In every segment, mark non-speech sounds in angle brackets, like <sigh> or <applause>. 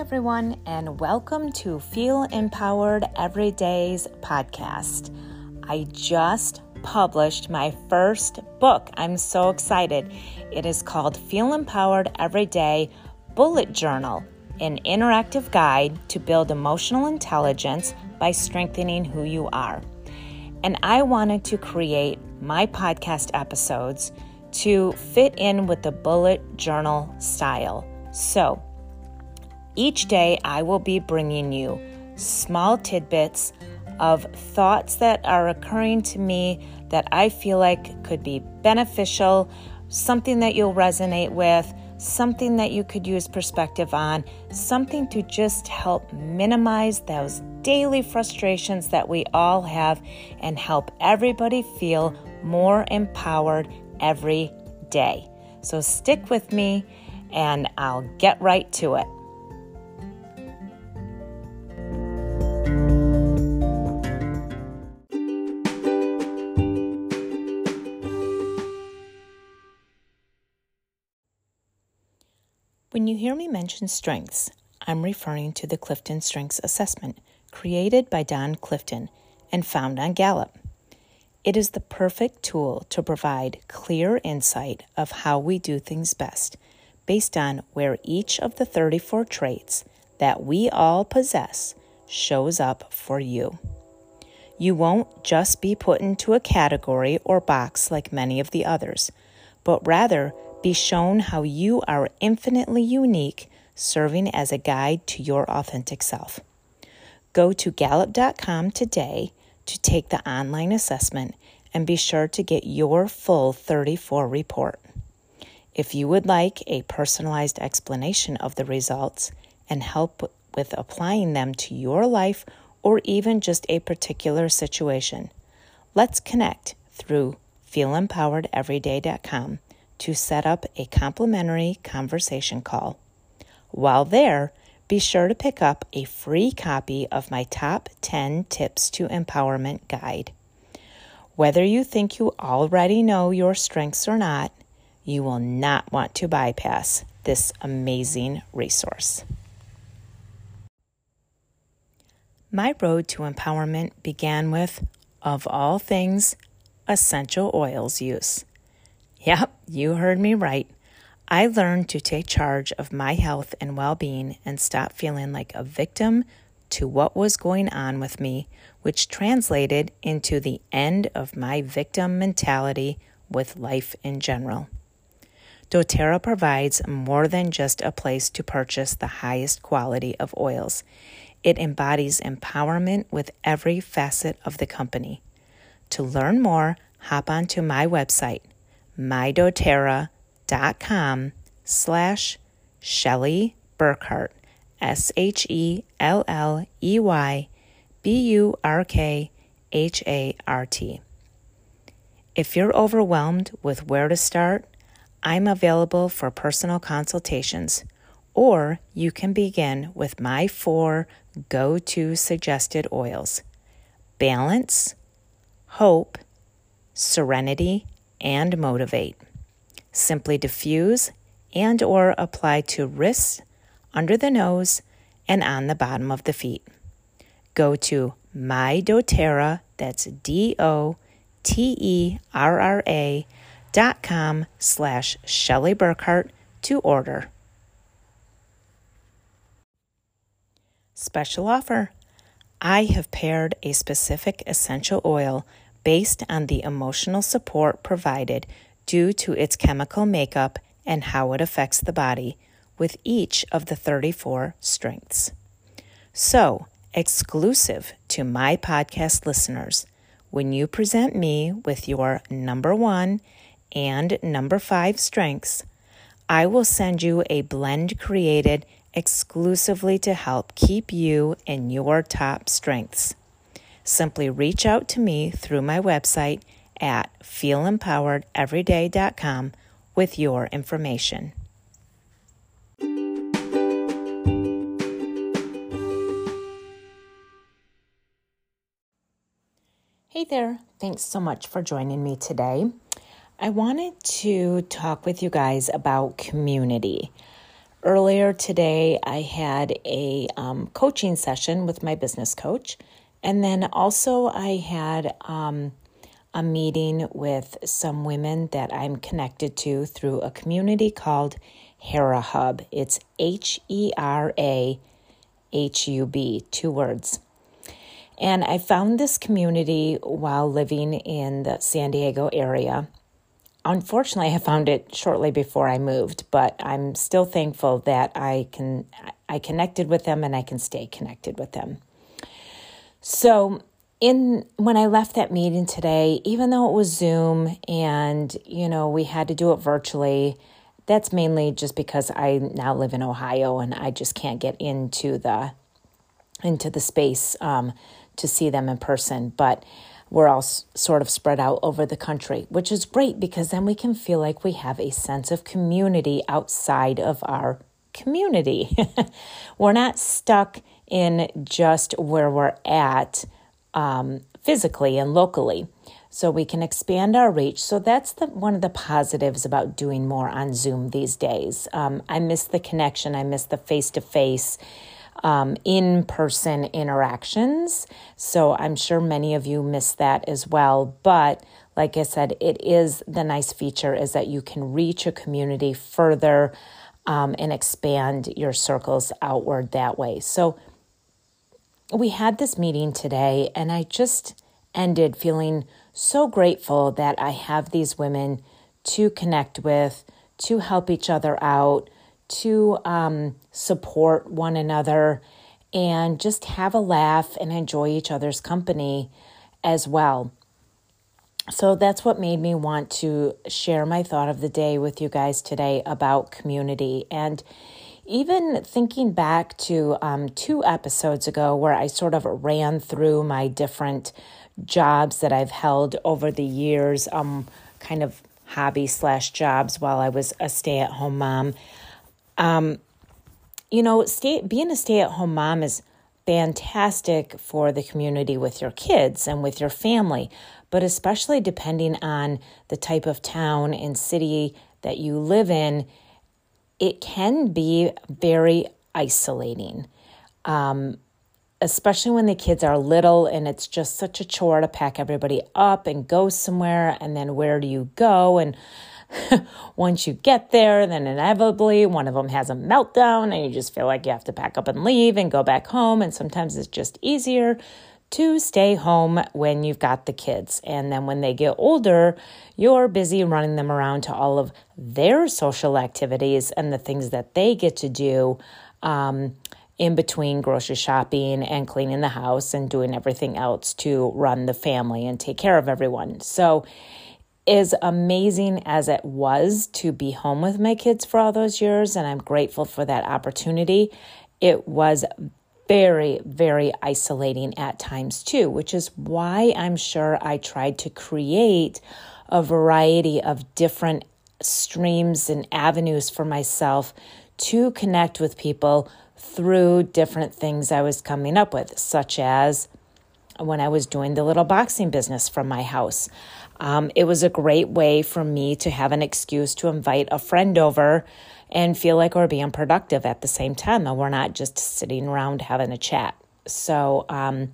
everyone, and welcome to Feel Empowered Everyday's podcast. I just published my first book. I'm so excited. It is called Feel Empowered Everyday Bullet Journal, an interactive guide to build emotional intelligence by strengthening who you are. And I wanted to create my podcast episodes to fit in with the bullet journal style. So, each day, I will be bringing you small tidbits of thoughts that are occurring to me that I feel like could be beneficial, something that you'll resonate with, something that you could use perspective on, something to just help minimize those daily frustrations that we all have and help everybody feel more empowered every day. So stick with me and I'll get right to it. When you hear me mention strengths, I'm referring to the Clifton Strengths Assessment created by Don Clifton and found on Gallup. It is the perfect tool to provide clear insight of how we do things best based on where each of the 34 traits that we all possess shows up for you. You won't just be put into a category or box like many of the others, but rather be shown how you are infinitely unique, serving as a guide to your authentic self. Go to Gallup.com today to take the online assessment and be sure to get your full 34 report. If you would like a personalized explanation of the results and help with applying them to your life or even just a particular situation, let's connect through feelempoweredeveryday.com to set up a complimentary conversation call. While there, be sure to pick up a free copy of my top 10 tips to empowerment guide. Whether you think you already know your strengths or not, you will not want to bypass this amazing resource. My road to empowerment began with, of all things, essential oils use. Yep, you heard me right. I learned to take charge of my health and well being and stop feeling like a victim to what was going on with me, which translated into the end of my victim mentality with life in general. doTERRA provides more than just a place to purchase the highest quality of oils. It embodies empowerment with every facet of the company. To learn more, hop onto my website, mydoterra.com slash Shelley Burkhart, S H E L L E Y B U R K H A R T. If you're overwhelmed with where to start, I'm available for personal consultations, or you can begin with my four go to suggested oils balance, hope, serenity, and motivate. Simply diffuse and or apply to wrists, under the nose, and on the bottom of the feet. Go to my doTERRA, that's D O T E R R A dot com slash Shelley Burkhart to order. Special offer. I have paired a specific essential oil based on the emotional support provided due to its chemical makeup and how it affects the body with each of the 34 strengths. So, exclusive to my podcast listeners, when you present me with your number one and number five strengths, I will send you a blend created exclusively to help keep you in your top strengths simply reach out to me through my website at feelempoweredeveryday.com with your information. Hey there, thanks so much for joining me today. I wanted to talk with you guys about community. Earlier today, I had a um, coaching session with my business coach. And then also, I had um, a meeting with some women that I'm connected to through a community called Hera Hub. It's H E R A H U B, two words. And I found this community while living in the San Diego area. Unfortunately, I found it shortly before I moved, but I'm still thankful that I can I connected with them and I can stay connected with them. So, in when I left that meeting today, even though it was Zoom and you know we had to do it virtually, that's mainly just because I now live in Ohio and I just can't get into the into the space um, to see them in person. But we're all s- sort of spread out over the country, which is great because then we can feel like we have a sense of community outside of our community. <laughs> we're not stuck in just where we're at um, physically and locally so we can expand our reach. So that's the one of the positives about doing more on Zoom these days. Um, I miss the connection. I miss the face to face. in person interactions. So I'm sure many of you miss that as well. But like I said, it is the nice feature is that you can reach a community further um, and expand your circles outward that way. So we had this meeting today, and I just ended feeling so grateful that I have these women to connect with, to help each other out, to um, support one another, and just have a laugh and enjoy each other's company as well. So that's what made me want to share my thought of the day with you guys today about community. And even thinking back to um, two episodes ago, where I sort of ran through my different jobs that I've held over the years, um, kind of hobby slash jobs while I was a stay at home mom. Um, you know, stay, being a stay at home mom is fantastic for the community with your kids and with your family, but especially depending on the type of town and city that you live in, it can be very isolating. Um, especially when the kids are little and it's just such a chore to pack everybody up and go somewhere and then where do you go and <laughs> once you get there then inevitably one of them has a meltdown and you just feel like you have to pack up and leave and go back home and sometimes it's just easier to stay home when you've got the kids and then when they get older you're busy running them around to all of their social activities and the things that they get to do um, in between grocery shopping and cleaning the house and doing everything else to run the family and take care of everyone. So, as amazing as it was to be home with my kids for all those years, and I'm grateful for that opportunity, it was very, very isolating at times too, which is why I'm sure I tried to create a variety of different streams and avenues for myself to connect with people through different things I was coming up with, such as when I was doing the little boxing business from my house. Um, it was a great way for me to have an excuse to invite a friend over and feel like we're being productive at the same time, and we're not just sitting around having a chat. So, um,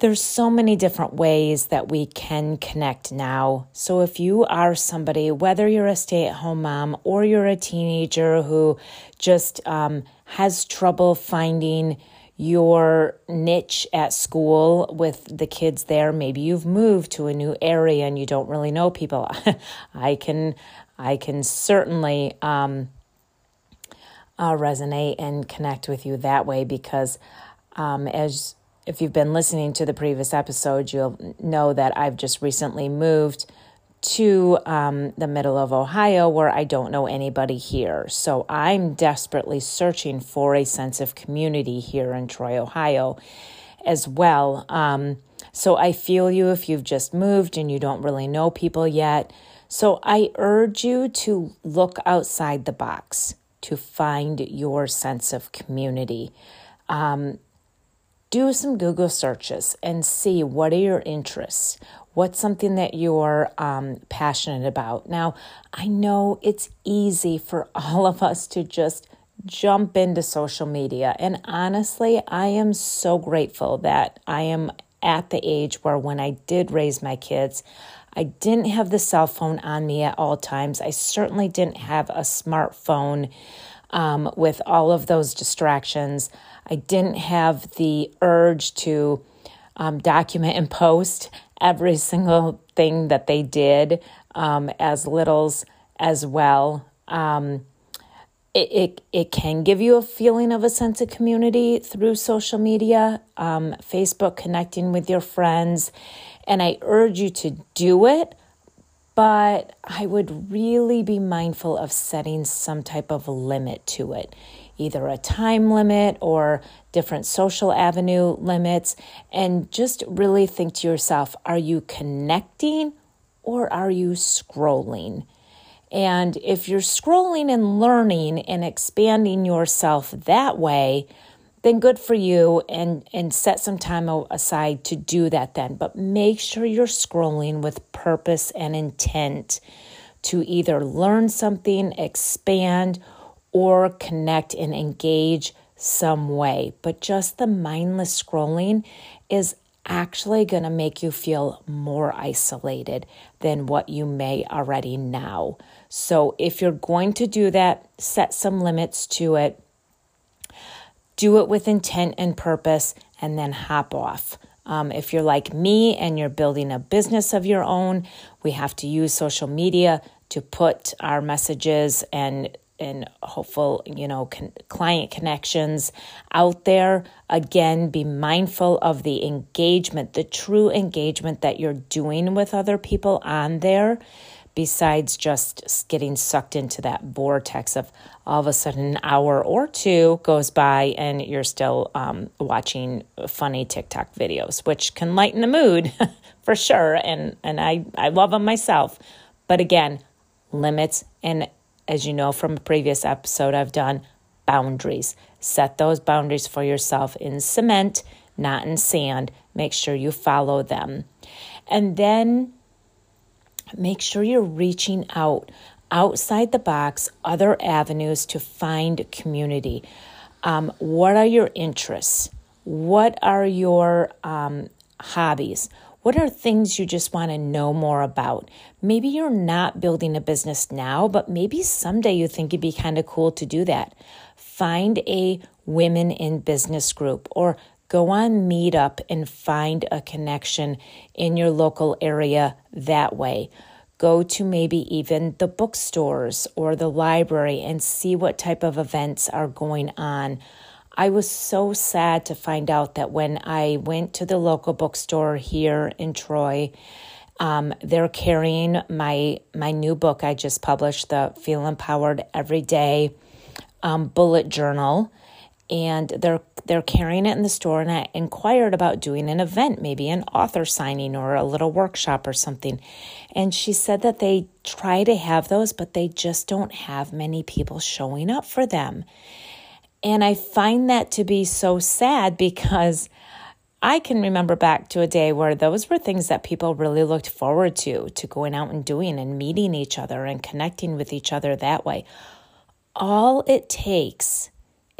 there's so many different ways that we can connect now. So, if you are somebody, whether you're a stay at home mom or you're a teenager who just um, has trouble finding your niche at school with the kids there, maybe you've moved to a new area and you don't really know people. <laughs> I can, I can certainly um, uh, resonate and connect with you that way because um, as if you've been listening to the previous episode, you'll know that I've just recently moved to um, the middle of Ohio where I don't know anybody here. So I'm desperately searching for a sense of community here in Troy, Ohio as well. Um, so I feel you if you've just moved and you don't really know people yet. So I urge you to look outside the box to find your sense of community. Um, do some Google searches and see what are your interests. What's something that you're um, passionate about? Now, I know it's easy for <laughs> all of us to just jump into social media. And honestly, I am so grateful that I am at the age where when I did raise my kids, I didn't have the cell phone on me at all times. I certainly didn't have a smartphone um, with all of those distractions. I didn't have the urge to um, document and post every single thing that they did um, as littles as well. Um, it, it, it can give you a feeling of a sense of community through social media, um, Facebook, connecting with your friends. And I urge you to do it, but I would really be mindful of setting some type of limit to it, either a time limit or different social avenue limits. And just really think to yourself are you connecting or are you scrolling? And if you're scrolling and learning and expanding yourself that way, then good for you and and set some time aside to do that then. But make sure you're scrolling with purpose and intent to either learn something expand or connect and engage some way. But just the mindless scrolling is actually going to make you feel more isolated than what you may already now. So, if you're going to do that, set some limits to it, do it with intent and purpose, and then hop off. Um, if you're like me and you're building a business of your own, we have to use social media to put our messages and and hopeful, you know, con- client connections out there. Again, be mindful of the engagement, the true engagement that you're doing with other people on there, besides just getting sucked into that vortex of all of a sudden an hour or two goes by and you're still um, watching funny TikTok videos, which can lighten the mood <laughs> for sure. And, and I, I love them myself. But again, limits and as you know from a previous episode I've done, boundaries. Set those boundaries for yourself in cement, not in sand. Make sure you follow them. And then make sure you're reaching out outside the box, other avenues to find community. Um, what are your interests? What are your um, hobbies? What are things you just want to know more about? Maybe you're not building a business now, but maybe someday you think it'd be kind of cool to do that. Find a women in business group or go on Meetup and find a connection in your local area that way. Go to maybe even the bookstores or the library and see what type of events are going on. I was so sad to find out that when I went to the local bookstore here in Troy, um, they're carrying my my new book I just published, the Feel Empowered Every Day um, bullet journal, and they're they're carrying it in the store. And I inquired about doing an event, maybe an author signing or a little workshop or something. And she said that they try to have those, but they just don't have many people showing up for them. And I find that to be so sad because I can remember back to a day where those were things that people really looked forward to, to going out and doing and meeting each other and connecting with each other that way. All it takes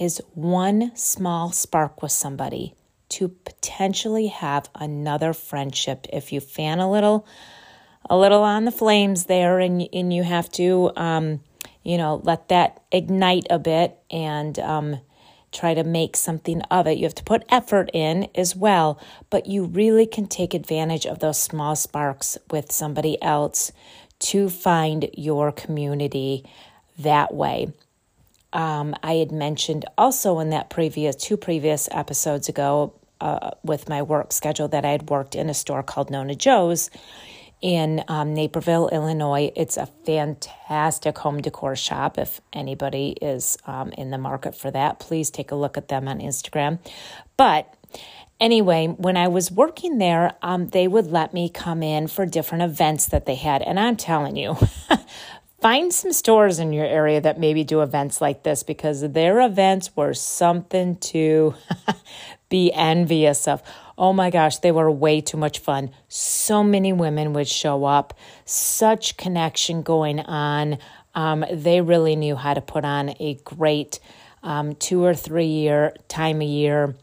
is one small spark with somebody to potentially have another friendship. If you fan a little, a little on the flames there, and and you have to um, you know, let that ignite a bit and um, try to make something of it. You have to put effort in as well, but you really can take advantage of those small sparks with somebody else to find your community that way. Um, I had mentioned also in that previous two previous episodes ago uh, with my work schedule that I had worked in a store called Nona Joe's in um, Naperville, Illinois. It's a fantastic home decor shop. If anybody is um, in the market for that, please take a look at them on Instagram. But anyway, when I was working there, um, they would let me come in for different events that they had. And I'm telling you, <laughs> find some stores in your area that maybe do events like this because their events were something to <laughs> be envious of Oh my gosh, they were way too much fun. So many women would show up, such connection going on. Um, they really knew how to put on a great um, two or three year time a year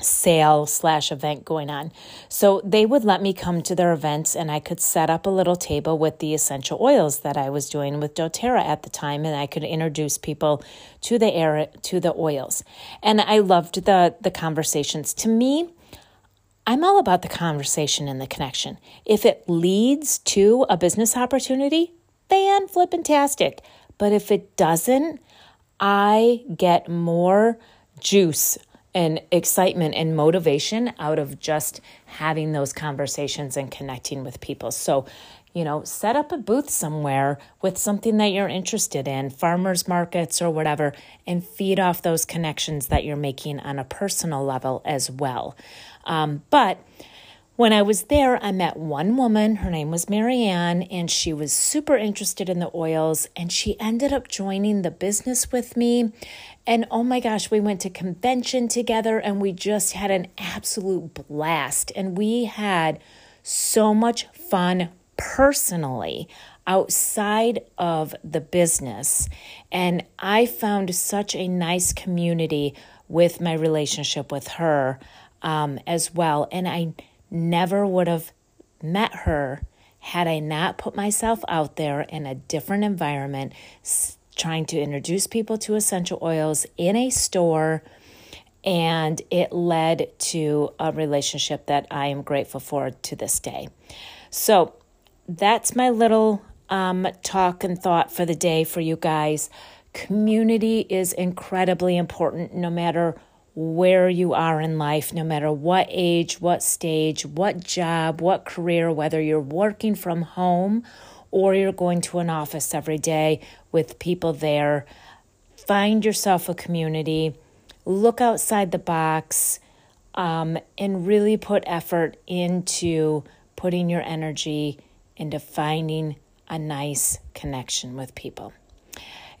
sale slash event going on. So they would let me come to their events and I could set up a little table with the essential oils that I was doing with doTERRA at the time and I could introduce people to the air to the oils. And I loved the the conversations. To me, I'm all about the conversation and the connection. If it leads to a business opportunity, fan flippantastic. But if it doesn't, I get more juice and excitement and motivation out of just having those conversations and connecting with people. So, you know, set up a booth somewhere with something that you're interested in, farmers markets or whatever, and feed off those connections that you're making on a personal level as well. Um, but when I was there, I met one woman. Her name was Marianne, and she was super interested in the oils. And she ended up joining the business with me. And oh my gosh, we went to convention together and we just had an absolute blast. And we had so much fun personally outside of the business. And I found such a nice community with my relationship with her um, as well. And I never would have met her had I not put myself out there in a different environment, trying to introduce people to essential oils in a store. And it led to a relationship that I am grateful for to this day. So that's my little um, talk and thought for the day for you guys. Community is incredibly important no matter where you are in life, no matter what age, what stage, what job, what career, whether you're working from home or you're going to an office every day with people there. Find yourself a community, look outside the box, um, and really put effort into putting your energy into finding a nice connection with people.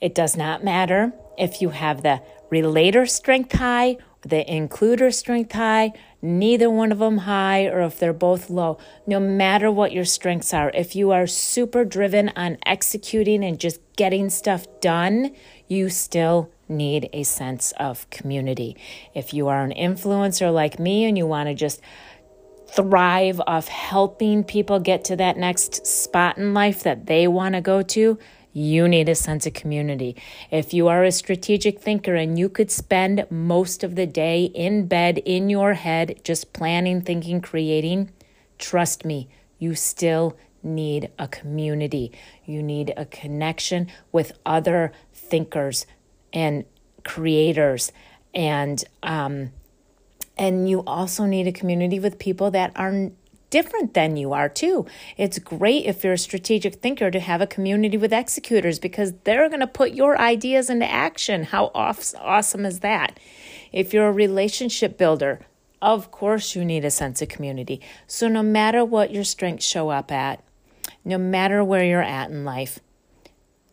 It does not matter if you have the relator strength high, the includer strength high, neither one of them high, or if they're both low, no matter what your strengths are, if you are super driven on executing and just getting stuff done, you still need a sense of community. If you are an influencer like me and you want to just thrive off helping people get to that next spot in life that they want to go to, you need a sense of community. If you are a strategic thinker and you could spend most of the day in bed, in your head, just planning, thinking, creating, trust me, you still need a community. You need a connection with other thinkers and creators and um, and you also need a community with people that are different than you are, too. It's great if you're a strategic thinker to have a community with executors because they're going to put your ideas into action. How awesome is that? If you're a relationship builder, of course you need a sense of community. So, no matter what your strengths show up at, no matter where you're at in life,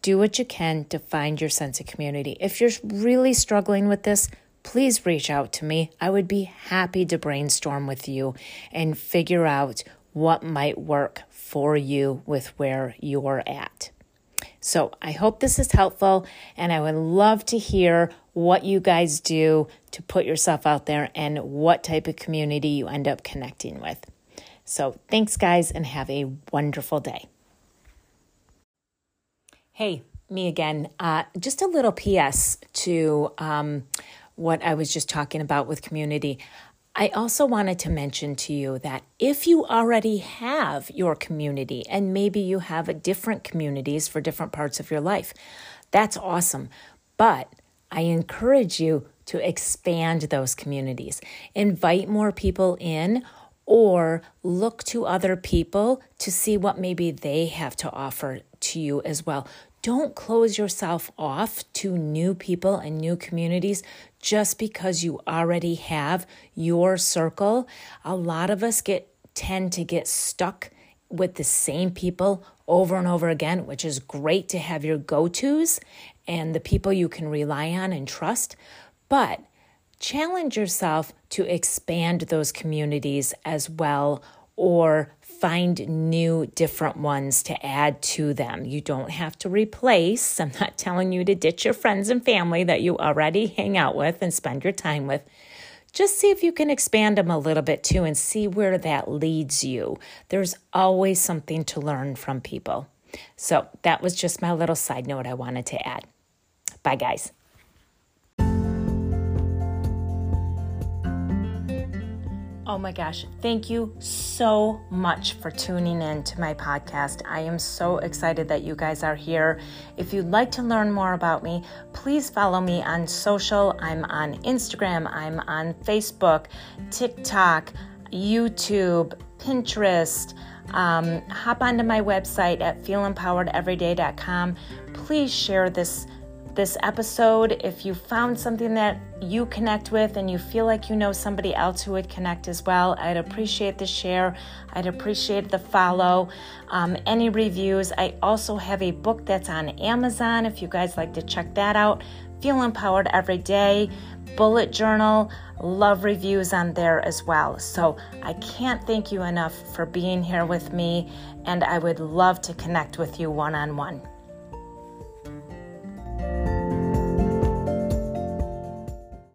do what you can to find your sense of community. If you're really struggling with this, please reach out to me. I would be happy to brainstorm with you and figure out what might work for you with where you're at. So I hope this is helpful, and I would love to hear what you guys do to put yourself out there and what type of community you end up connecting with. So thanks, guys, and have a wonderful day. Hey, me again. Uh, just a little PS to um, what I was just talking about with community. I also wanted to mention to you that if you already have your community and maybe you have different communities for different parts of your life, that's awesome. But I encourage you to expand those communities, invite more people in, or look to other people to see what maybe they have to offer to you as well. Don't close yourself off to new people and new communities just because you already have your circle. A lot of us get tend to get stuck with the same people over and over again, which is great to have your go-tos and the people you can rely on and trust, but challenge yourself to expand those communities as well or find new, different ones to add to them. You don't have to replace. I'm not <laughs> telling you to ditch your friends and family that you already hang out with and spend your time with. Just see if you can expand them a little bit too and see where that leads you. There's always something to learn from people. So, that was just my little side note I wanted to add. Bye, guys. Oh my gosh, thank you so much for tuning in to my podcast. I am so excited that you guys are here. If you'd like to learn more about me, please follow me on social. I'm on Instagram, I'm on Facebook, TikTok, YouTube, Pinterest. Um, hop onto my website at feelempoweredeveryday.com. Please share this this episode. If you found something that you connect with and you feel like you know somebody else who would connect as well, I'd appreciate the share. I'd appreciate the follow. Um, any reviews. I also have a book that's on Amazon if you guys like to check that out. Feel empowered every day. Bullet journal. Love reviews on there as well. So I can't thank you enough for being here with me, and I would love to connect with you one on one.